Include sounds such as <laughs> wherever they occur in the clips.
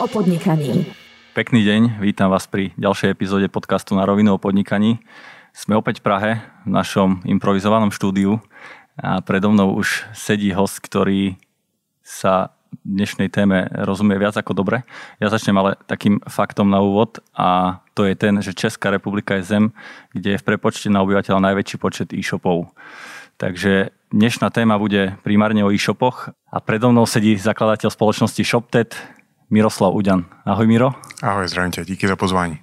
o podnikaní. Pekný deň, vítam vás pri ďalšej epizóde podcastu Na rovinu o podnikaní. Sme opäť v Prahe, v našom improvizovanom štúdiu a predo mnou už sedí host, ktorý sa dnešnej téme rozumie viac ako dobre. Ja začnem ale takým faktom na úvod a to je ten, že Česká republika je zem, kde je v prepočte na obyvateľa najväčší počet e-shopov. Takže dnešná téma bude primárne o e-shopoch a predo mnou sedí zakladateľ spoločnosti ShopTet, Miroslav Uďan. Ahoj Miro. Ahoj, zdravím tě, díky za pozvání.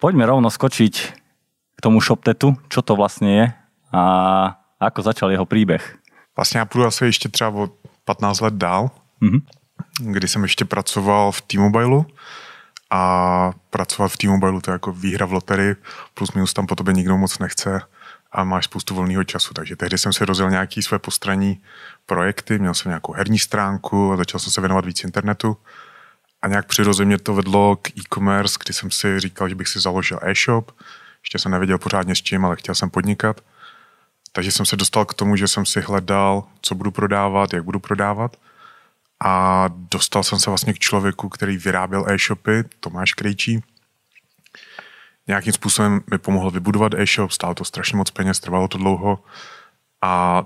Poďme rovno skočiť k tomu ShopTetu, čo to vlastne je a ako začal jeho príbeh. Vlastně já půjdu asi ještě třeba o 15 let dál, mm-hmm. kdy jsem ještě pracoval v T-Mobileu a pracovat v T-Mobileu to je jako výhra v loterii, plus minus tam po tobě nikdo moc nechce a máš spoustu volného času. Takže tehdy jsem si rozjel nějaký své postranní projekty, měl jsem nějakou herní stránku a začal jsem se věnovat víc internetu. A nějak přirozeně to vedlo k e-commerce, kdy jsem si říkal, že bych si založil e-shop. Ještě jsem nevěděl pořádně s čím, ale chtěl jsem podnikat. Takže jsem se dostal k tomu, že jsem si hledal, co budu prodávat, jak budu prodávat. A dostal jsem se vlastně k člověku, který vyráběl e-shopy, Tomáš Krejčí. Nějakým způsobem mi pomohl vybudovat e-shop, stálo to strašně moc peněz, trvalo to dlouho. A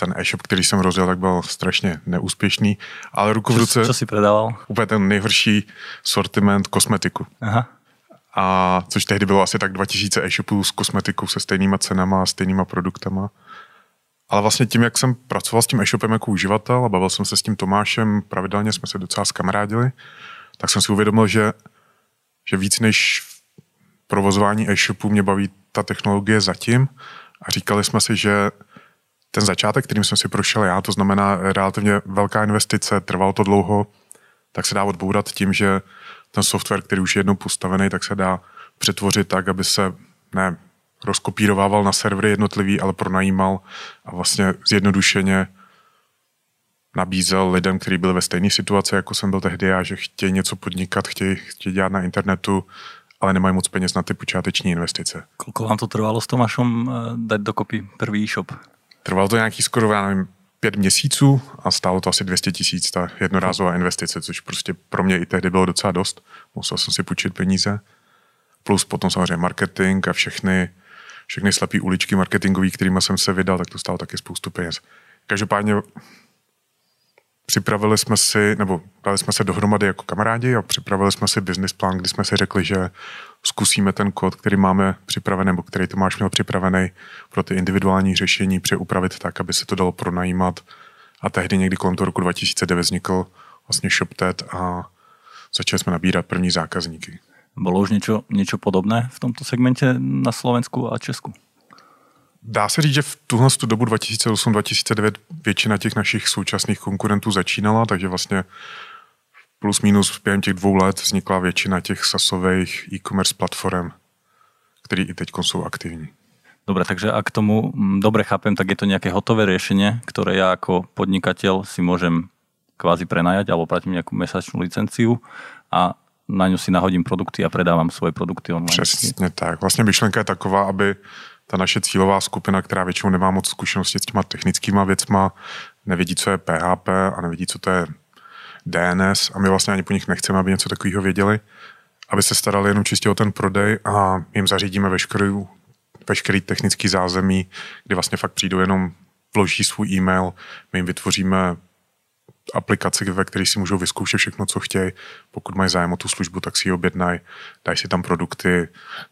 ten e-shop, který jsem rozjel, tak byl strašně neúspěšný, ale ruku v ruce... Co si predával? Úplně ten nejhorší sortiment kosmetiku. Aha. A což tehdy bylo asi tak 2000 e-shopů s kosmetikou se stejnýma cenama a stejnýma produktama. Ale vlastně tím, jak jsem pracoval s tím e-shopem jako uživatel a bavil jsem se s tím Tomášem, pravidelně jsme se docela skamarádili, tak jsem si uvědomil, že, že víc než provozování e-shopu mě baví ta technologie zatím a říkali jsme si, že ten začátek, kterým jsem si prošel já, to znamená relativně velká investice, trvalo to dlouho, tak se dá odbourat tím, že ten software, který už je jednou postavený, tak se dá přetvořit tak, aby se ne rozkopírovával na servery jednotlivý, ale pronajímal a vlastně zjednodušeně nabízel lidem, kteří byli ve stejné situaci, jako jsem byl tehdy já, že chtějí něco podnikat, chtějí, chtějí dělat na internetu, ale nemají moc peněz na ty počáteční investice. Koľko vám to trvalo s Tomášom eh, dať dokopy prvý e-shop? Trvalo to nějaký skoro, já nevím, pět měsíců a stálo to asi 200 tisíc, ta jednorázová investice, což prostě pro mě i tehdy bylo docela dost. Musel jsem si půjčit peníze. Plus potom samozřejmě marketing a všechny, všechny slepé uličky marketingové, kterými jsem se vydal, tak to stálo taky spoustu peněz. Každopádně připravili jsme si, nebo dali jsme se dohromady jako kamarádi a připravili jsme si business plán, kdy jsme si řekli, že zkusíme ten kód, který máme připravený, nebo který Tomáš měl připravený pro ty individuální řešení, přeupravit tak, aby se to dalo pronajímat. A tehdy někdy kolem toho roku 2009 vznikl vlastně ShopTet a začali jsme nabírat první zákazníky. Bylo už něco, něco podobné v tomto segmentě na Slovensku a Česku? Dá se říct, že v tuhle dobu 2008-2009 většina těch našich současných konkurentů začínala, takže vlastně plus minus během těch dvou let vznikla většina těch sasových e-commerce platform, které i teď jsou aktivní. Dobre, takže ak tomu mm, dobre chápem, tak je to nejaké hotové riešenie, ktoré ja ako podnikateľ si môžem kvázi prenajať alebo platím nejakú mesačnú licenciu a na ňu si nahodím produkty a predávám svoje produkty online. Přesně tak. Vlastně myšlenka je taková, aby ta naše cílová skupina, která většinou nemá moc zkušenosti s těma technickýma věcma, nevidí, co je PHP a nevidí, co to je DNS a my vlastně ani po nich nechceme, aby něco takového věděli, aby se starali jenom čistě o ten prodej a jim zařídíme veškerý, veškerý technický zázemí, kdy vlastně fakt přijdou jenom vloží svůj e-mail, my jim vytvoříme aplikaci, ve které si můžou vyzkoušet všechno, co chtějí. Pokud mají zájem o tu službu, tak si ji objednají, dají si tam produkty,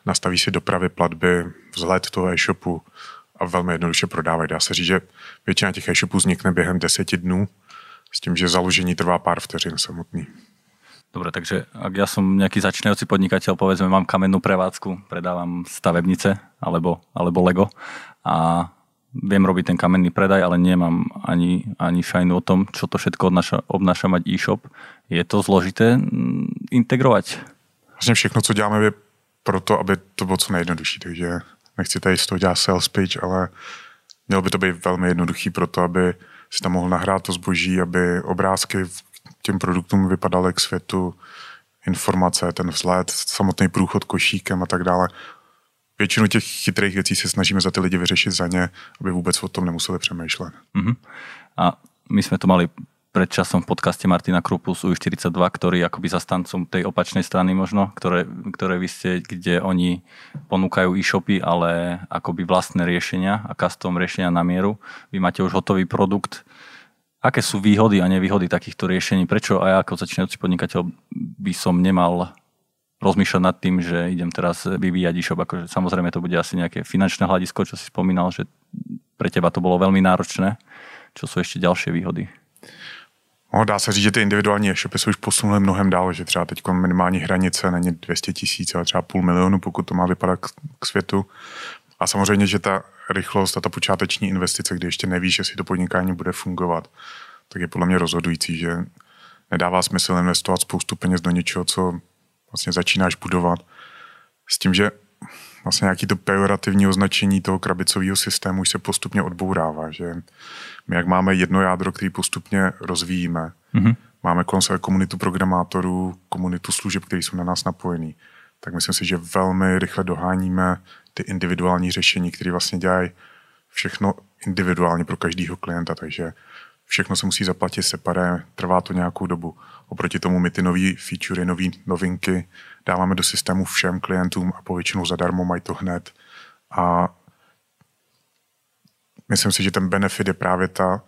nastaví si dopravy, platby, vzhled toho e-shopu a velmi jednoduše prodávají. Dá se říct, že většina těch e-shopů vznikne během deseti dnů, s tím, že založení trvá pár vteřin samotný. Dobre, takže ak ja som nejaký začínajúci podnikateľ, povedzme, mám kamennú prevádzku, predávam stavebnice alebo, alebo Lego a viem robiť ten kamenný predaj, ale nemám ani, ani šajnu o tom, čo to všetko obnáša, obnáša mať e-shop. Je to zložité integrovat? Vlastně všechno, co děláme, je proto, aby to bylo co nejjednodušší. Takže nechci tady z toho dělat sales pitch, ale mělo by to být velmi jednoduchý proto, aby si tam mohl nahrát to zboží, aby obrázky těm produktům vypadaly k světu, informace, ten vzhled, samotný průchod košíkem a tak dále. Většinu těch chytrých věcí se snažíme za ty lidi vyřešit za ně, aby vůbec o tom nemuseli přemýšlet. Uh-huh. A my jsme to mali pred časom v podcaste Martina Krupu z UI42, ktorý akoby zastancom tej opačnej strany možno, ktoré, ktoré vy ste, kde oni ponúkajú e-shopy, ale akoby vlastné riešenia a custom riešenia na mieru. Vy máte už hotový produkt. Aké sú výhody a nevýhody takýchto riešení? Prečo aj ako začínajúci podnikateľ by som nemal rozmýšľať nad tým, že idem teraz vyvíjať e-shop. Akože samozrejme to bude asi nejaké finančné hľadisko, čo si spomínal, že pre teba to bolo veľmi náročné. Čo sú ešte ďalšie výhody? No, dá se říct, že ty individuální e-shopy jsou už posunuly mnohem dál, že třeba teď minimální hranice není 200 tisíc, ale třeba půl milionu, pokud to má vypadat k, k světu. A samozřejmě, že ta rychlost a ta počáteční investice, kdy ještě nevíš, jestli to podnikání bude fungovat, tak je podle mě rozhodující, že nedává smysl investovat spoustu peněz do něčeho, co vlastně začínáš budovat. S tím, že vlastně nějaký to pejorativní označení toho krabicového systému už se postupně odbourává, že my jak máme jedno jádro, který postupně rozvíjíme, mm-hmm. máme kolem sebe komunitu programátorů, komunitu služeb, které jsou na nás napojený, tak myslím si, že velmi rychle doháníme ty individuální řešení, které vlastně dělají všechno individuálně pro každého klienta, takže všechno se musí zaplatit separé, trvá to nějakou dobu. Oproti tomu my ty nové featurey, nové novinky dáváme do systému všem klientům a povětšinou zadarmo mají to hned. A myslím si, že ten benefit je právě ta,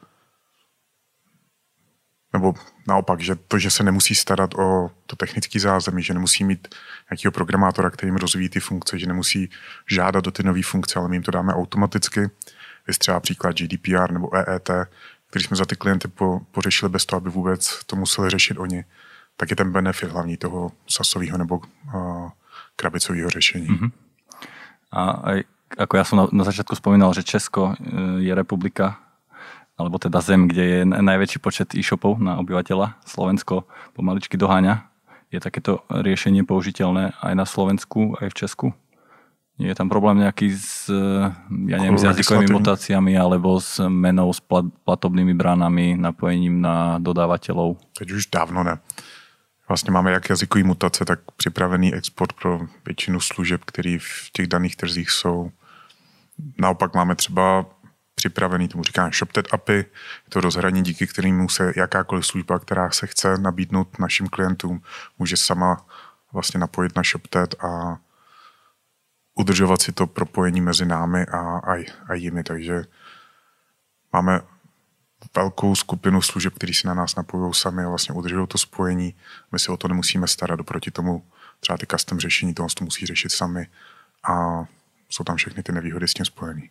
nebo naopak, že to, že se nemusí starat o to technické zázemí, že nemusí mít nějakého programátora, který jim rozvíjí ty funkce, že nemusí žádat do ty nové funkce, ale my jim to dáme automaticky. Vy třeba příklad GDPR nebo EET, který jsme za ty klienty po, pořešili bez toho, aby vůbec to museli řešit oni, tak je ten benefit hlavní toho sasového nebo uh, krabicového řešení. Mm-hmm. A aj, ako ja som na, na začiatku spomínal, že Česko e, je republika, alebo teda zem, kde je najväčší počet e-shopov na obyvateľa. Slovensko pomaličky doháňa. Je takéto riešenie použiteľné aj na Slovensku, aj v Česku? Je tam problém nejaký s, ja neviem, s jazykovými mutáciami alebo s menou, s platobnými bránami, napojením na dodávateľov? Teď už dávno ne. Vlastně máme jak jazykové mutace, tak připravený export pro většinu služeb, které v těch daných trzích jsou. Naopak máme třeba připravený, tomu říkáme ShopTet API, je to rozhraní, díky kterému se jakákoliv služba, která se chce nabídnout našim klientům, může sama vlastně napojit na ShopTet a udržovat si to propojení mezi námi a, a, a jimi. Takže máme velkou skupinu služeb, které si na nás napojují sami a vlastně udržují to spojení. My si o to nemusíme starat, oproti tomu třeba ty custom řešení, toho to musí řešit sami a jsou tam všechny ty nevýhody s tím spojené.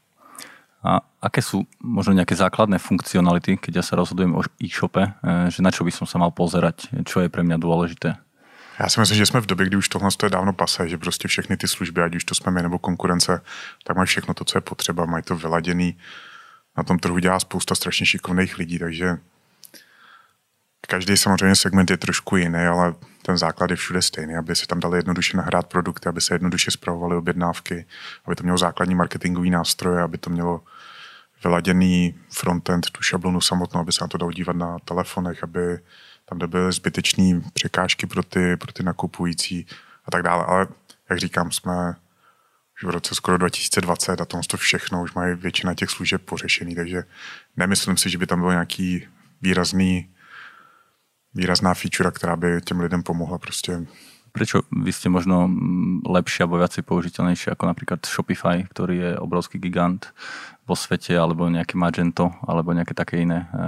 A aké sú možno nejaké základné funkcionality, keď ja sa rozhodujem o e-shope, eh, že na čo by som sa mal pozerať, čo je pre mňa dôležité? Já si myslím, že jsme v době, kdy už tohle je dávno pase, že prostě všechny ty služby, ať už to jsme my nebo konkurence, tak mají všechno to, co je potřeba, mají to vyladěný. Na tom trhu dělá spousta strašně šikovných lidí, takže každý samozřejmě segment je trošku jiný, ale ten základ je všude stejný, aby se tam dali jednoduše nahrát produkty, aby se jednoduše zpravovaly objednávky, aby to mělo základní marketingový nástroje, aby to mělo vyladěný frontend, tu šablonu samotnou, aby se na to dalo dívat na telefonech, aby tam byly zbytečné překážky pro ty, pro ty nakupující a tak dále. Ale jak říkám, jsme už v roce skoro 2020 a to všechno už mají většina těch služeb pořešený, takže nemyslím si, že by tam bylo nějaký výrazný, výrazná feature, která by těm lidem pomohla prostě Prečo vy ste možno lepšie alebo viacej použiteľnejšie ako napríklad Shopify, ktorý je obrovský gigant vo svete, alebo nejaké Magento, alebo nejaké také iné e,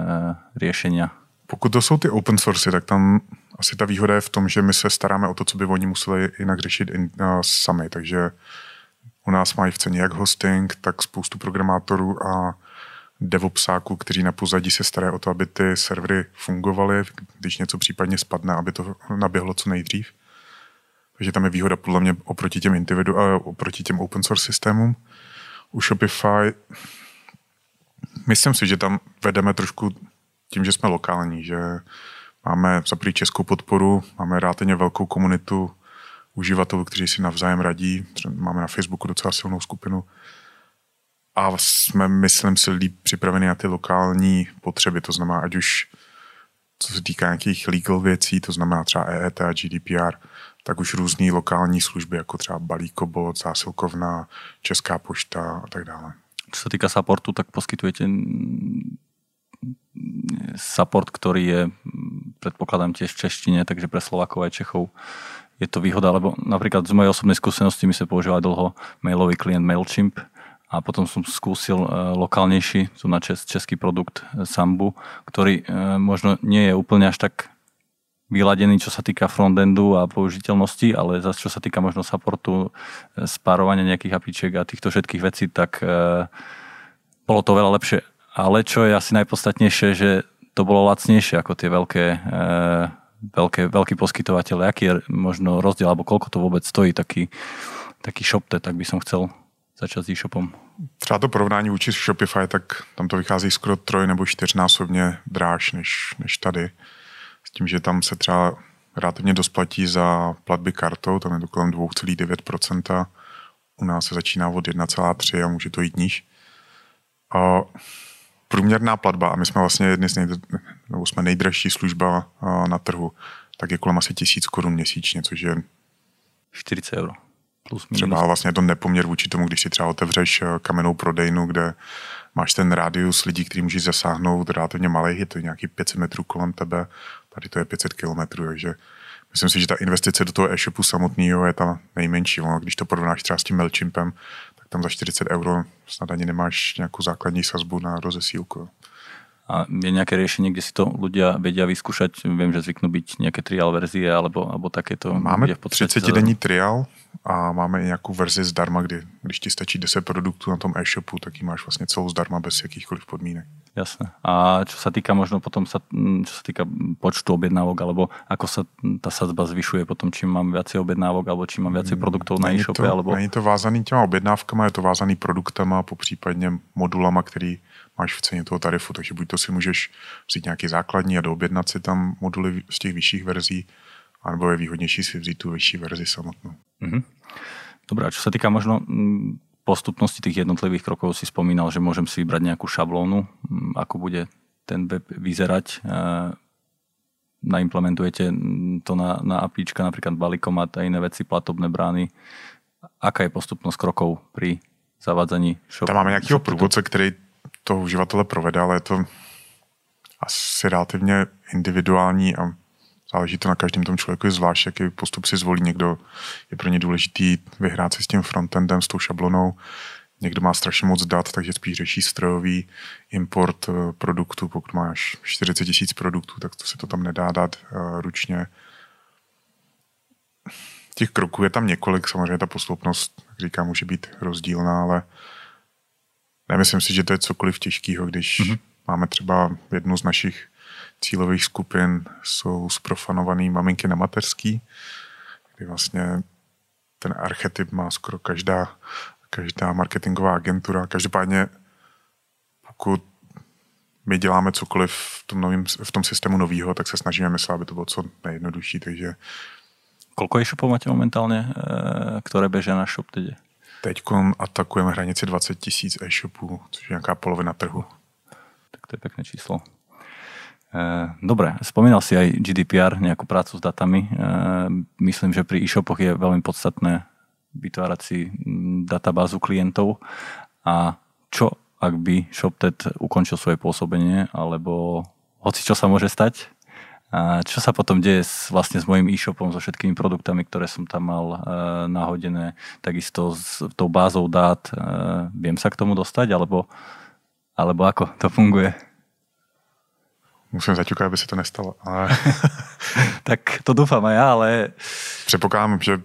riešenia? Pokud to jsou ty open source, tak tam asi ta výhoda je v tom, že my se staráme o to, co by oni museli jinak řešit in, uh, sami. Takže u nás mají v ceně jak hosting, tak spoustu programátorů a DevOpsáků, kteří na pozadí se starají o to, aby ty servery fungovaly, když něco případně spadne, aby to naběhlo co nejdřív. Takže tam je výhoda podle mě oproti těm, individu, uh, oproti těm open source systémům. U Shopify myslím si, že tam vedeme trošku tím, že jsme lokální, že máme za českou podporu, máme relativně velkou komunitu uživatelů, kteří si navzájem radí. Máme na Facebooku docela silnou skupinu. A jsme, myslím si, líp připraveni na ty lokální potřeby. To znamená, ať už co se týká nějakých legal věcí, to znamená třeba EET a GDPR, tak už různé lokální služby, jako třeba Balíkobot, Zásilkovna, Česká pošta a tak dále. Co se týká supportu, tak poskytujete support, ktorý je, predpokladám, tiež v češtine, takže pre Slovakov aj Čechov je to výhoda, lebo napríklad z mojej osobnej skúsenosti my sme používali dlho mailový klient MailChimp a potom som skúsil e, lokálnejší, tu na čes, český produkt e, Sambu, ktorý e, možno nie je úplne až tak vyladený, čo sa týka frontendu a použiteľnosti, ale zase čo sa týka možno supportu, spárovania nejakých apičiek a týchto všetkých vecí, tak bolo to veľa lepšie. Ale čo je asi najpodstatnejšie, že to bolo lacnejšie ako tie veľké veľké, veľký poskytovateľ, aký je možno rozdiel, alebo koľko to vôbec stojí taký, taký ShopTet, tak by som chcel začať s e-shopom. Třeba to porovnání vůči Shopify, tak tam to vychází skoro troj nebo čtyřnásobně dráž než, než tady. S tím, že tam se třeba relativně dost platí za platby kartou, tam je to kolem 2,9%. U nás se začíná od 1,3 a může to jít níž. A průměrná platba, a my jsme vlastně jedni z nej, nebo jsme nejdražší služba na trhu, tak je kolem asi tisíc korun měsíčně, což je 40 euro. Plus minus. Třeba vlastně to nepoměr vůči tomu, když si třeba otevřeš kamennou prodejnu, kde máš ten rádius lidí, který můžeš zasáhnout, relativně malý, je to nějaký 500 metrů kolem tebe, tady to je 500 kilometrů, takže myslím si, že ta investice do toho e-shopu samotného je ta nejmenší. Když to porovnáš třeba s tím MailChimpem, tam za 40 euro snad ani nemáš nějakou základní sazbu na rozesílku. A je nejaké riešenie, kde si to ľudia vedia vyskúšať? Viem, že zvyknú byť nejaké trial verzie alebo, alebo takéto. Máme 30-denní trial a máme i nějakou verzi zdarma, kdy když ti stačí 10 produktů na tom e-shopu, tak ji máš vlastně celou zdarma bez jakýchkoliv podmínek. Jasné. A čo sa týka možno potom, sa, čo sa týka počtu objednávok, alebo ako sa tá sadzba zvyšuje potom, čím mám viacej objednávok, alebo čím mám viacej mm, produktov na e-shope? To, alebo... Není to vázaný těma objednávkama, je to vázaný produktama, po případně modulama, který máš v ceně toho tarifu, takže buď to si můžeš vzít nějaký základní a doobjednat si tam moduly z těch vyšších verzí, anebo je výhodnější si vzít tu vyšší verzi samotnou. Mm-hmm. Dobre, a čo sa týka možno postupnosti tých jednotlivých krokov, si spomínal, že môžem si vybrať nejakú šablónu, mm, ako bude ten web vyzerať. E, naimplementujete to na, na apíčka, napríklad balikomat a iné veci, platobné brány. Aká je postupnosť krokov pri zavádzaní? Tam máme nějakého průvodce, který to uživatele provede, ale je to asi relativně individuální a záleží to na každém tom člověku zvlášť, jaký postup si zvolí. Někdo je pro ně důležitý vyhrát si s tím frontendem, s tou šablonou, někdo má strašně moc dat, takže spíš řeší strojový import eh, produktů. Pokud máš 40 tisíc produktů, tak to se to tam nedá dát uh, ručně. Těch kroků je tam několik, samozřejmě ta postupnost, jak říkám, může být rozdílná, ale nemyslím si, že to je cokoliv těžkého, když mm-hmm. máme třeba jednu z našich cílových skupin jsou zprofanovaný maminky na mateřský, kdy vlastně ten archetyp má skoro každá, každá marketingová agentura. Každopádně pokud my děláme cokoliv v tom, novým, v tom systému nového, tak se snažíme myslet, aby to bylo co nejjednodušší, takže Koľko e-shopov máte momentálně, eh, které beží na shop teď? Teď atakujeme hranici 20 tisíc e-shopů, což je nějaká polovina trhu. Tak to je pěkné číslo. Eh, dobre, spomínal si aj GDPR, nejakú prácu s datami. Eh, myslím, že pri e-shopoch je veľmi podstatné vytvárať si mm, databázu klientov. A čo, ak by ShopTet ukončil svoje pôsobenie, alebo hoci čo sa môže stať? A čo sa potom deje s, vlastne s mojím e-shopom, so všetkými produktami, ktoré som tam mal e, nahodené, takisto s tou bázou dát. E, viem sa k tomu dostať, alebo, alebo ako to funguje? Musím zaťukat, aby se to nestalo. Ale... <laughs> tak to doufám a já, ale... Předpokládám, že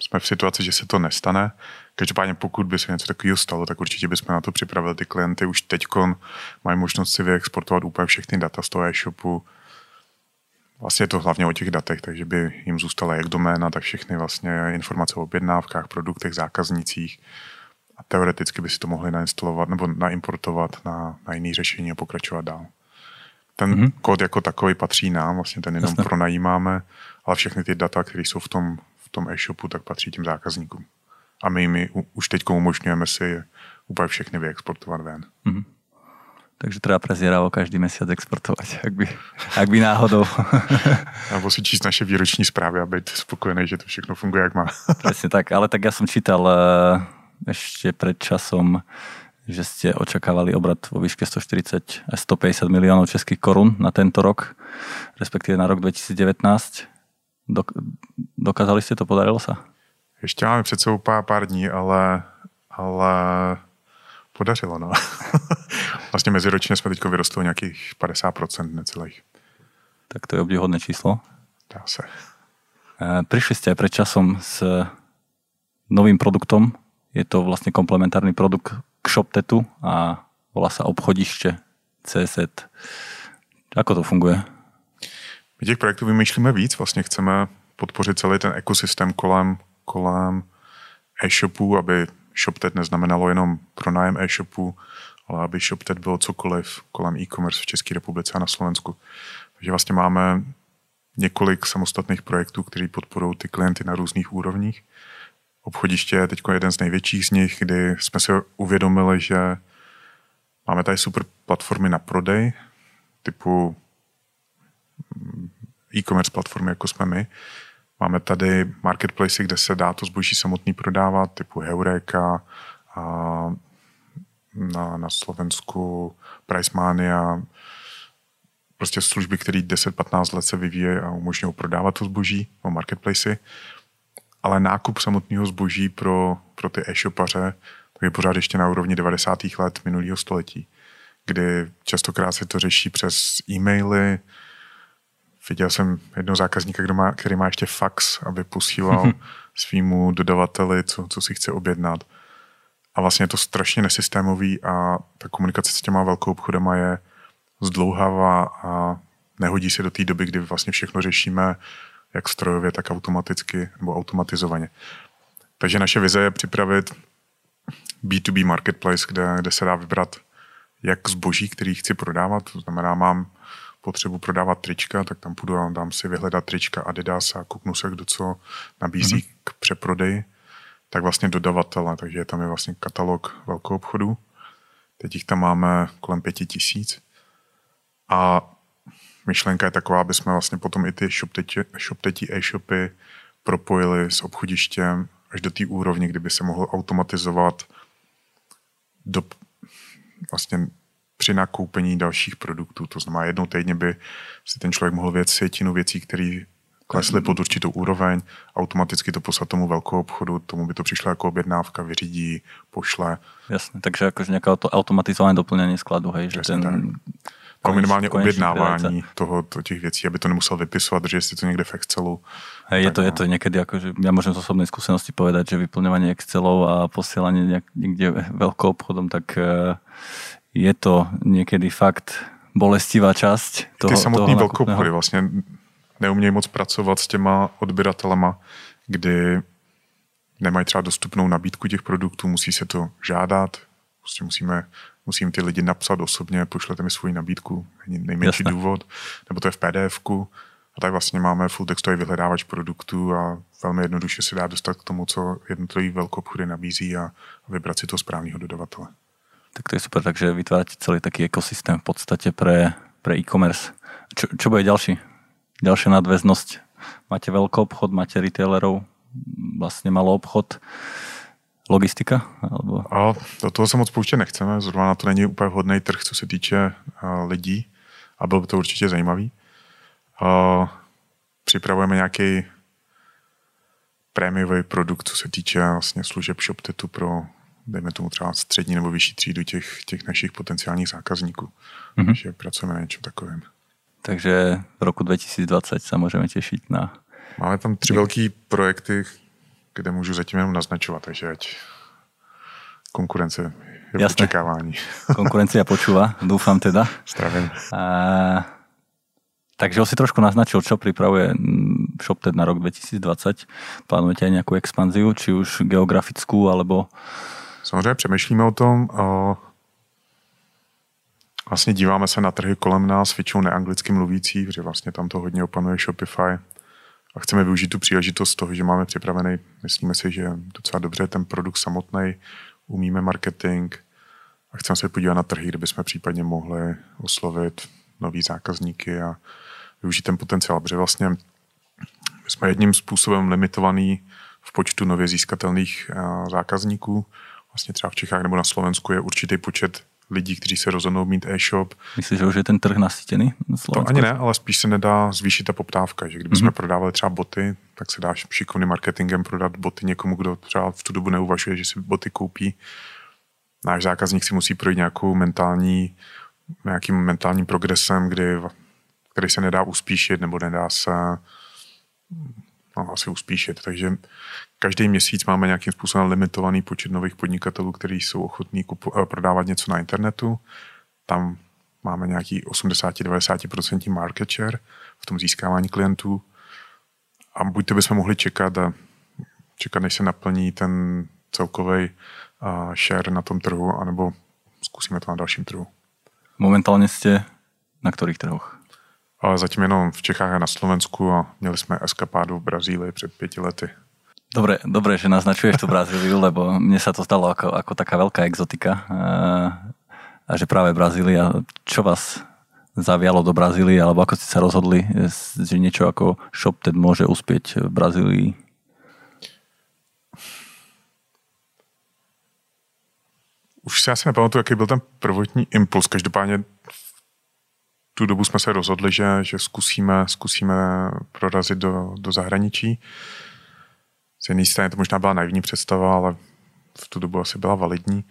jsme v situaci, že se to nestane. Každopádně pokud by se něco takového stalo, tak určitě bychom na to připravili ty klienty. Už teď mají možnost si vyexportovat úplně všechny data z toho e-shopu. Vlastně je to hlavně o těch datech, takže by jim zůstala jak doména, tak všechny vlastně informace o objednávkách, produktech, zákaznicích. A teoreticky by si to mohli nainstalovat nebo naimportovat na, na jiný řešení a pokračovat dál. Ten mm-hmm. kód jako takový patří nám, vlastně ten jenom Jasne. pronajímáme, ale všechny ty data, které jsou v tom, v tom e-shopu, tak patří těm zákazníkům. A my jim už teď umožňujeme si úplně všechny vyexportovat ven. Mm-hmm. Takže treba prezieravo každý mesiac exportovať, ak by, ak by náhodou. <laughs> Nebo si číst naše výroční zprávy a být spokojený, že to všechno funguje, jak má. <laughs> Presne tak, ale tak ja som čítal eh, ešte pred časom že ste očakávali obrad vo výške 140 až 150 miliónov českých korún na tento rok, respektíve na rok 2019. Dok- dokázali ste to, podarilo sa? Ještě máme před sebou pár, pár dní, ale, ale podařilo, no. <laughs> vlastně meziročně jsme teď vyrostli o nějakých 50% necelých. Tak to je obdivuhodné číslo. Dá se. E, prišli ste aj pred časom s novým produktom. Je to vlastne komplementárny produkt k ShopTetu a volá sa obchodiště CZ. Ako to funguje? My těch projektů vymýšlíme víc, vlastně chceme podpořit celý ten ekosystém kolem, kolem e-shopů, aby ShopTet neznamenalo jenom pronájem e-shopu, ale aby ShopTet bylo cokoliv kolem e-commerce v České republice a na Slovensku. Takže vlastně máme několik samostatných projektů, které podporují ty klienty na různých úrovních. Obchodiště je teď jeden z největších z nich, kdy jsme si uvědomili, že máme tady super platformy na prodej, typu e-commerce platformy, jako jsme my. Máme tady marketplace, kde se dá to zboží samotný prodávat, typu Heureka, a na, na Slovensku Pricemania, prostě služby, které 10-15 let se vyvíjí a umožňují prodávat to zboží o marketplace. Ale nákup samotného zboží pro, pro ty e-shopaře tak je pořád ještě na úrovni 90. let minulého století, kdy častokrát se to řeší přes e-maily, Viděl jsem jednoho zákazníka, kdo má, který má ještě fax, aby posílal <laughs> svýmu dodavateli, co, co si chce objednat. A vlastně je to strašně nesystémový a ta komunikace s těma velkou obchodama je zdlouhavá a nehodí se do té doby, kdy vlastně všechno řešíme jak strojově, tak automaticky nebo automatizovaně. Takže naše vize je připravit B2B marketplace, kde, kde se dá vybrat jak zboží, který chci prodávat, to znamená, mám potřebu prodávat trička, tak tam půjdu a dám si vyhledat trička Adidas a kouknu se, kdo co nabízí mm-hmm. k přeprodeji, tak vlastně dodavatele, takže tam je vlastně katalog velkou obchodu. Teď jich tam máme kolem pěti tisíc. A myšlenka je taková, aby jsme vlastně potom i ty ShopTeti e-shopy propojili s obchodištěm až do té úrovně, kdyby se mohlo automatizovat do, vlastně při nakoupení dalších produktů. To znamená, jednou týdně by si ten člověk mohl věc světinu věcí, které klesly pod určitou úroveň, automaticky to poslat tomu velkou obchodu, tomu by to přišlo jako objednávka, vyřídí, pošle. Jasně, takže jakože nějaké to automatizované doplnění skladu, hej, že ten... Tak. No minimálně objednávání toho, to, těch věcí, aby to nemusel vypisovat, že si to někde v Excelu. Hej, je, to, je to někdy, že ja môžem z osobnej skúsenosti povedať, že vyplňovanie Excelov a posielanie niekde <laughs> veľkou obchodom, tak eh, je to někdy fakt bolestivá část toho Ty samotný velkoobchody vlastně neumějí moc pracovat s těma odběratelema, kdy nemají třeba dostupnou nabídku těch produktů, musí se to žádat, prostě musíme, musím ty lidi napsat osobně, pošlete mi svoji nabídku, není nejmenší Jasne. důvod, nebo to je v pdf a tak vlastně máme full textový vyhledávač produktů a velmi jednoduše se dá dostat k tomu, co jednotlivý velkoobchody nabízí a vybrat si to správného dodavatele. Tak to je super, takže vytvárate celý taký ekosystém v podstate pre, pre e-commerce. Čo, čo bude ďalší? Ďalšia nadväznosť. Máte veľký obchod, máte retailerov, vlastně malý obchod, logistika? Alebo... A do toho se moc pouštět nechceme, zrovna na to není úplně vhodný trh, co se týče uh, lidí a bylo by to určitě zajímavý. Uh, připravujeme nějaký prémiový produkt, co se týče vlastně služeb ShopTetu pro dejme tomu třeba střední nebo vyšší třídu těch, těch našich potenciálních zákazníků. Mm-hmm. Takže pracujeme na něčem takovém. Takže v roku 2020 se můžeme těšit na... Máme tam tři velké projekty, kde můžu zatím jenom naznačovat, takže ať konkurence je Jasné. očekávání. <laughs> Konkurence počúva, doufám teda. Zdravím. A, takže ho si trošku naznačil, čo pripravuje ShopTed na rok 2020. Plánujete aj nejakú expanziu, či už geografickou, alebo Samozřejmě přemýšlíme o tom. Vlastně díváme se na trhy kolem nás, většinou neanglicky mluvící, protože vlastně tam to hodně opanuje Shopify. A chceme využít tu příležitost toho, že máme připravený, myslíme si, že docela dobře ten produkt samotný, umíme marketing a chceme se podívat na trhy, kde bychom případně mohli oslovit nový zákazníky a využít ten potenciál, protože vlastně my jsme jedním způsobem limitovaný v počtu nově získatelných zákazníků, vlastně třeba v Čechách nebo na Slovensku je určitý počet lidí, kteří se rozhodnou mít e-shop. Myslíš, že už je ten trh nasytěný na? To ani ne, ale spíš se nedá zvýšit ta poptávka, že kdybychom mm-hmm. prodávali třeba boty, tak se dá šikovným marketingem prodat boty někomu, kdo třeba v tu dobu neuvažuje, že si boty koupí. Náš zákazník si musí projít nějakou mentální, nějakým mentálním progresem, kdy, který se nedá uspíšit nebo nedá se no, asi uspíšit. Takže každý měsíc máme nějakým způsobem limitovaný počet nových podnikatelů, kteří jsou ochotní kupu, eh, prodávat něco na internetu. Tam máme nějaký 80-90% market share v tom získávání klientů. A buď to bychom mohli čekat a čekat, než se naplní ten celkový uh, share na tom trhu, anebo zkusíme to na dalším trhu. Momentálně jste na kterých trhoch? Ale zatím jenom v Čechách a na Slovensku a měli jsme eskapádu v Brazílii před pěti lety. Dobre, dobre, že naznačuješ tú Brazíliu, lebo mne sa to stalo ako, ako taká veľká exotika. A že práve Brazília, čo vás zavialo do Brazílie, alebo ako ste sa rozhodli, že niečo ako ShopTed môže uspieť v Brazílii? Už si asi nepamatuju, jaký byl ten prvotní impuls. Každopádně tu dobu jsme se rozhodli, že, že zkusíme, zkusíme prorazit do, do zahraničí. Z jedné strany to možná byla naivní představa, ale v tu dobu asi byla validní.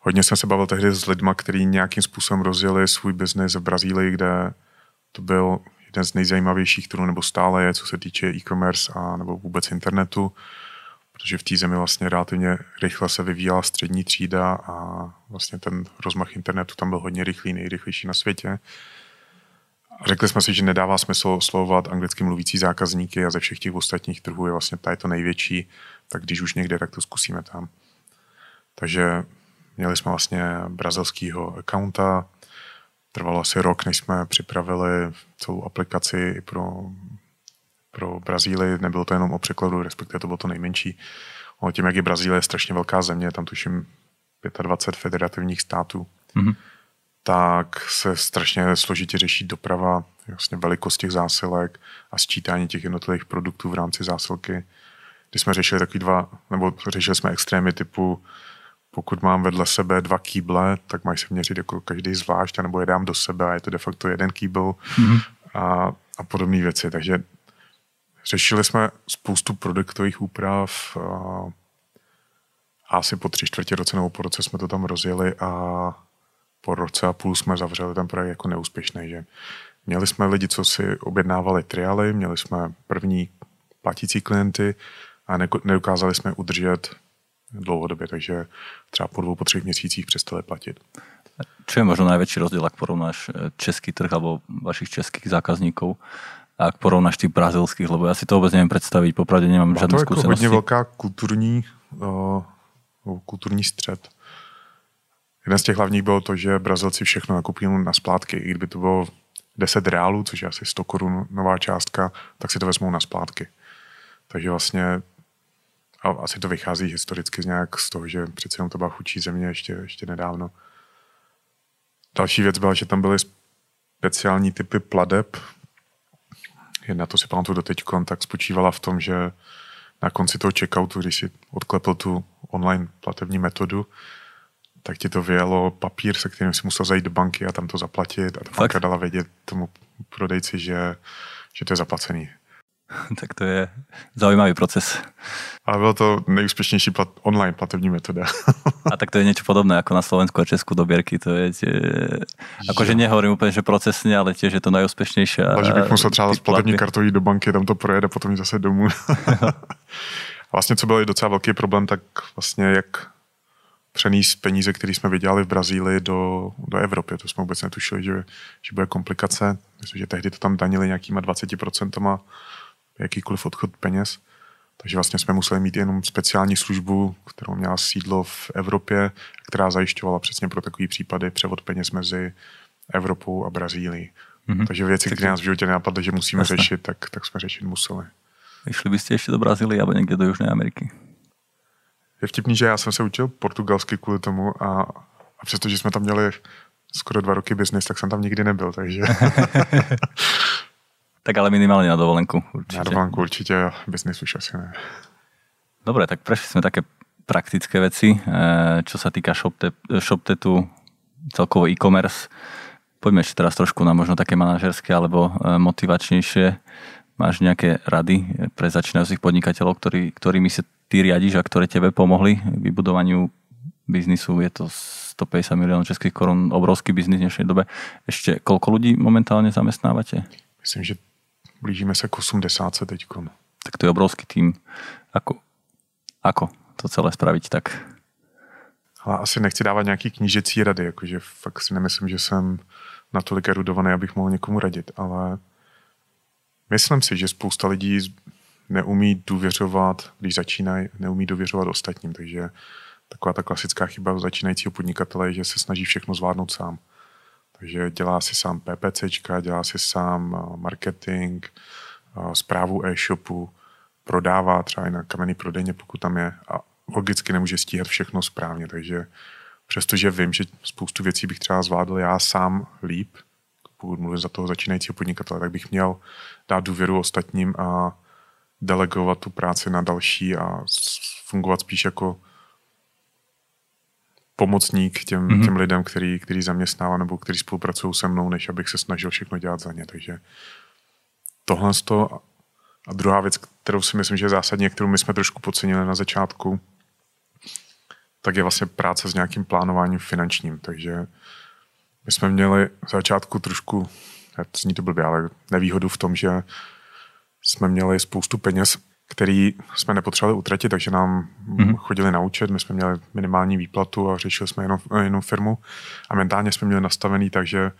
Hodně jsem se bavil tehdy s lidmi, kteří nějakým způsobem rozjeli svůj biznis v Brazílii, kde to byl jeden z nejzajímavějších trhů, nebo stále je, co se týče e-commerce a nebo vůbec internetu, protože v té zemi vlastně relativně rychle se vyvíjela střední třída a vlastně ten rozmach internetu tam byl hodně rychlý, nejrychlejší na světě. Řekli jsme si, že nedává smysl oslovovat anglicky mluvící zákazníky a ze všech těch ostatních trhů je vlastně tady to největší, tak když už někde, tak to zkusíme tam. Takže měli jsme vlastně brazilského accounta, trvalo asi rok, než jsme připravili celou aplikaci pro, pro Brazílii. Nebylo to jenom o překladu, respektive to bylo to nejmenší. O tím, jak je Brazílie strašně velká země, tam tuším 25 federativních států. Mm-hmm tak se strašně složitě řeší doprava, vlastně velikost těch zásilek a sčítání těch jednotlivých produktů v rámci zásilky. Když jsme řešili takový dva, nebo řešili jsme extrémy typu, pokud mám vedle sebe dva kýble, tak mají se měřit jako každý zvlášť, nebo je dám do sebe a je to de facto jeden kýbl mm-hmm. a, a podobné věci. Takže řešili jsme spoustu produktových úprav a, a asi po tři čtvrtě roce nebo po roce jsme to tam rozjeli a po roce a půl jsme zavřeli ten projekt jako neúspěšný. Že měli jsme lidi, co si objednávali triály, měli jsme první platící klienty a nedokázali jsme udržet dlouhodobě, takže třeba po dvou, po třech měsících přestali platit. Čo je možno najväčší rozdiel, ak porovnáš eh, český trh alebo vašich českých zákazníků a ak porovnáš tých brazilských, lebo ja si to vůbec nevím představit, popravdě nemám žádnou zkušenost. To je jako hodně velká kulturní, uh, kulturní střed. Jeden z těch hlavních bylo to, že Brazilci všechno nakupují na splátky. I kdyby to bylo 10 reálů, což je asi 100 korun nová částka, tak si to vezmou na splátky. Takže vlastně a asi to vychází historicky z nějak z toho, že přece jenom to byla chudší země ještě, ještě nedávno. Další věc byla, že tam byly speciální typy pladeb. Jedna to si pamatuju do teď, tak spočívala v tom, že na konci toho checkoutu, když si odklepl tu online platební metodu, tak ti to vyjelo papír, se kterým si musel zajít do banky a tam to zaplatit a ta banka dala vědět tomu prodejci, že, že to je zaplacený. <laughs> tak to je zaujímavý proces. Ale bylo to nejúspěšnější plat, online platební metoda. <laughs> a tak to je něco podobné jako na Slovensku a Česku doběrky. To je tie, akože nehovorím úplně, že procesně, ale tiež je to nejúspěšnější. Ale že bych musel třeba s platební kartou jít do banky, tam to projede, potom zase domů. <laughs> vlastně, co byl i docela velký problém, tak vlastně jak přenést peníze, které jsme vydělali v Brazílii do, do Evropy. To jsme vůbec netušili, že, že bude komplikace. Myslím, že tehdy to tam danili nějakýma 20% jakýkoliv odchod peněz. Takže vlastně jsme museli mít jenom speciální službu, kterou měla sídlo v Evropě, která zajišťovala přesně pro takové případy převod peněz mezi Evropou a Brazílií. Mm-hmm. Takže věci, které nás v životě nenapadly, že musíme Jasne. řešit, tak, tak jsme řešit museli. Vyšli byste ještě do Brazílie nebo někde do Jižní Ameriky? Je vtipný, že já jsem se učil portugalsky kvůli tomu a, a přestože jsme tam měli skoro dva roky biznis, tak jsem tam nikdy nebyl, takže... <laughs> tak ale minimálně na dovolenku určitě. Na dovolenku určitě, biznis už asi ne. Dobre, tak prešli jsme také praktické veci. Čo sa týka ShopTetu, celkovo e-commerce, poďme ešte teraz trošku na možno také manažerské alebo motivačnejšie. Máš nejaké rady pre začínajúcich podnikateľov, ktorý, ktorými sa ty riadiš a ktoré tebe pomohli k vybudovaniu biznisu? Je to 150 miliónov českých korún, obrovský biznis v dnešnej dobe. Ešte koľko ľudí momentálne zamestnávate? Myslím, že blížíme sa k 80 teď. Tak to je obrovský tým. Ako, ako to celé spraviť tak? Ale asi nechci dávat nějaký knížecí rady, jakože fakt si nemyslím, že jsem natolik erudovaný, abych mohl někomu radit, ale myslím si, že spousta lidí neumí důvěřovat, když začínají, neumí důvěřovat ostatním, takže taková ta klasická chyba začínajícího podnikatele je, že se snaží všechno zvládnout sám. Takže dělá si sám PPCčka, dělá si sám eh, marketing, zprávu eh, e-shopu, prodává třeba i na kamenný prodejně, pokud tam je a logicky nemůže stíhat všechno správně, takže přestože vím, že spoustu věcí bych třeba zvládl já sám líp, pokud mluvím za toho začínajícího podnikatele, tak bych měl dát důvěru ostatním a delegovat tu práci na další a fungovat spíš jako pomocník těm, mm-hmm. těm lidem, který, který zaměstnává nebo který spolupracují se mnou, než abych se snažil všechno dělat za ně. Takže tohle to a druhá věc, kterou si myslím, že je zásadní, kterou my jsme trošku podcenili na začátku, tak je vlastně práce s nějakým plánováním finančním. Takže my jsme měli v začátku trošku, zní to blbě, ale nevýhodu v tom, že jsme měli spoustu peněz, který jsme nepotřebovali utratit, takže nám mm-hmm. chodili na účet, my jsme měli minimální výplatu a řešili jsme jenom, jenom firmu a mentálně jsme měli nastavený, takže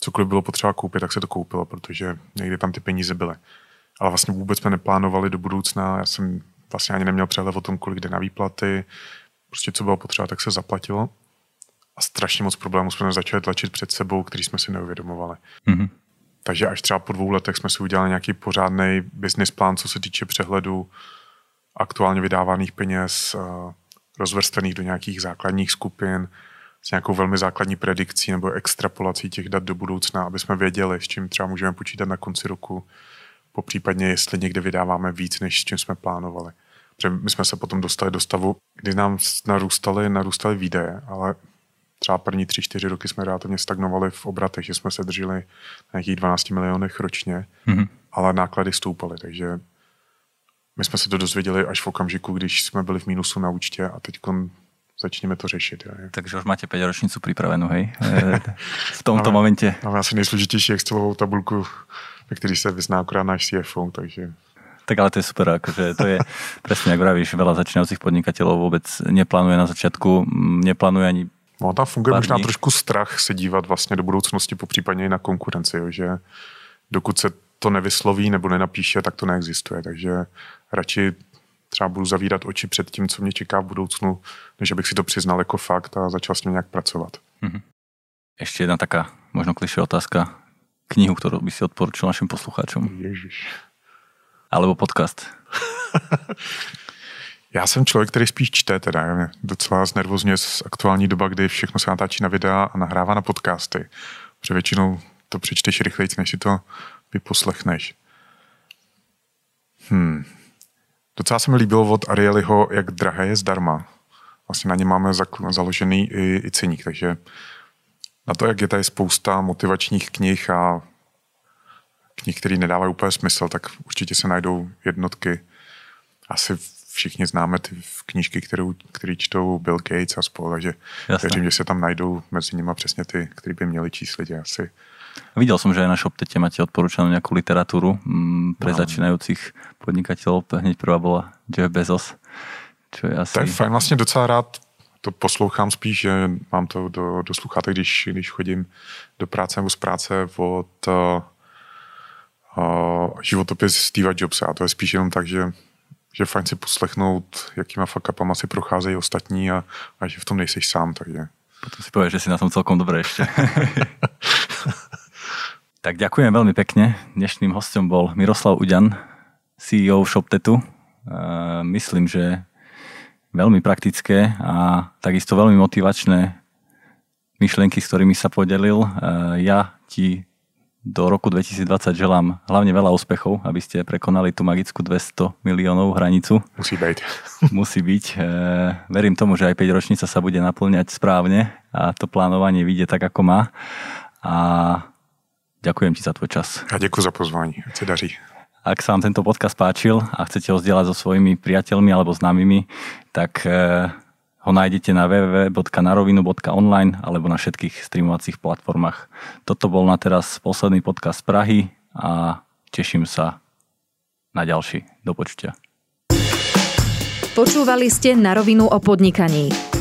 cokoliv bylo potřeba koupit, tak se to koupilo, protože někdy tam ty peníze byly. Ale vlastně vůbec jsme neplánovali do budoucna, já jsem vlastně ani neměl přehled o tom, kolik jde na výplaty, prostě co bylo potřeba, tak se zaplatilo. A strašně moc problémů jsme začali tlačit před sebou, který jsme si neuvědomovali. Mm-hmm. Takže až třeba po dvou letech jsme si udělali nějaký pořádný business plán, co se týče přehledu aktuálně vydávaných peněz, eh, rozvrstvených do nějakých základních skupin, s nějakou velmi základní predikcí nebo extrapolací těch dat do budoucna, aby jsme věděli, s čím třeba můžeme počítat na konci roku, popřípadně jestli někde vydáváme víc, než s čím jsme plánovali. Protože my jsme se potom dostali do stavu, kdy nám narůstaly, narůstaly výdaje, ale třeba první tři, čtyři roky jsme relativně stagnovali v obratech, že jsme se drželi na nějakých 12 milionech ročně, mm-hmm. ale náklady stoupaly, takže my jsme se to dozvěděli až v okamžiku, když jsme byli v mínusu na účtě a teď začneme to řešit. Je. Takže už máte 5 ročnicu připravenou, hej? <laughs> v tomto momentě. Máme asi nejsložitější Excelovou tabulku, ve který se vyzná akorát náš CFO, takže tak ale to je super, akože to je <laughs> presne, ako vravíš, veľa začínajúcich podnikateľov vôbec neplánuje na začiatku, neplánuje ani No, tam funguje možná dní. trošku strach se dívat vlastně do budoucnosti, po případně i na konkurenci, jo, že dokud se to nevysloví nebo nenapíše, tak to neexistuje. Takže radši třeba budu zavírat oči před tím, co mě čeká v budoucnu, než abych si to přiznal jako fakt a začal s tím nějak pracovat. Mm-hmm. Ještě jedna taká možno klišé otázka. Knihu, kterou by si odporučil našim posluchačům. Ježiš. Alebo podcast. <laughs> Já jsem člověk, který spíš čte, teda mě docela znervozně z aktuální doba, kdy všechno se natáčí na videa a nahrává na podcasty. Protože většinou to přečteš rychleji, než si to vyposlechneš. Hmm. Docela se mi líbilo od Arielyho, jak drahé je zdarma. Vlastně na ně máme založený i, i ceník, takže na to, jak je tady spousta motivačních knih a knih, které nedávají úplně smysl, tak určitě se najdou jednotky. Asi všichni známe ty knížky, kterou, který čtou Bill Gates a spolu, takže Jasne. věřím, že se tam najdou mezi nimi přesně ty, který by měli číst lidi asi. Videl som, že aj na ShopTete máte odporúčanú nejakú literatúru mm, pre no. začínajúcich podnikateľov. Hneď prvá bola Jeff Bezos. Čo je asi... To je fajn, vlastně docela rád to poslouchám spíš, že mám to do, do sluchátek, když, když chodím do práce nebo z práce od uh, uh, životopis Steva Jobsa. A to je spíš jenom tak, že že fajn si poslechnout, jakýma fakapama si procházejí ostatní a, a že v tom nejseš sám, takže. Potom si povieš, že si na tom celkom dobré ešte. <laughs> tak ďakujem veľmi pekne. Dnešným hostom bol Miroslav Uďan, CEO ShopTetu. Myslím, že veľmi praktické a takisto veľmi motivačné myšlienky, s ktorými sa podelil. Ja ti do roku 2020 želám hlavne veľa úspechov, aby ste prekonali tú magickú 200 miliónov hranicu. Musí byť. <laughs> Musí byť. E, verím tomu, že aj 5 ročnica sa bude naplňať správne a to plánovanie vyjde tak, ako má. A ďakujem ti za tvoj čas. A ďakujem za pozvání. Ať sa daří. Ak sa vám tento podcast páčil a chcete ho zdieľať so svojimi priateľmi alebo známymi, tak e, ho nájdete na www.narovinu.online alebo na všetkých streamovacích platformách. Toto bol na teraz posledný podcast z Prahy a teším sa na ďalší. Do počutia. Počúvali ste na rovinu o podnikaní.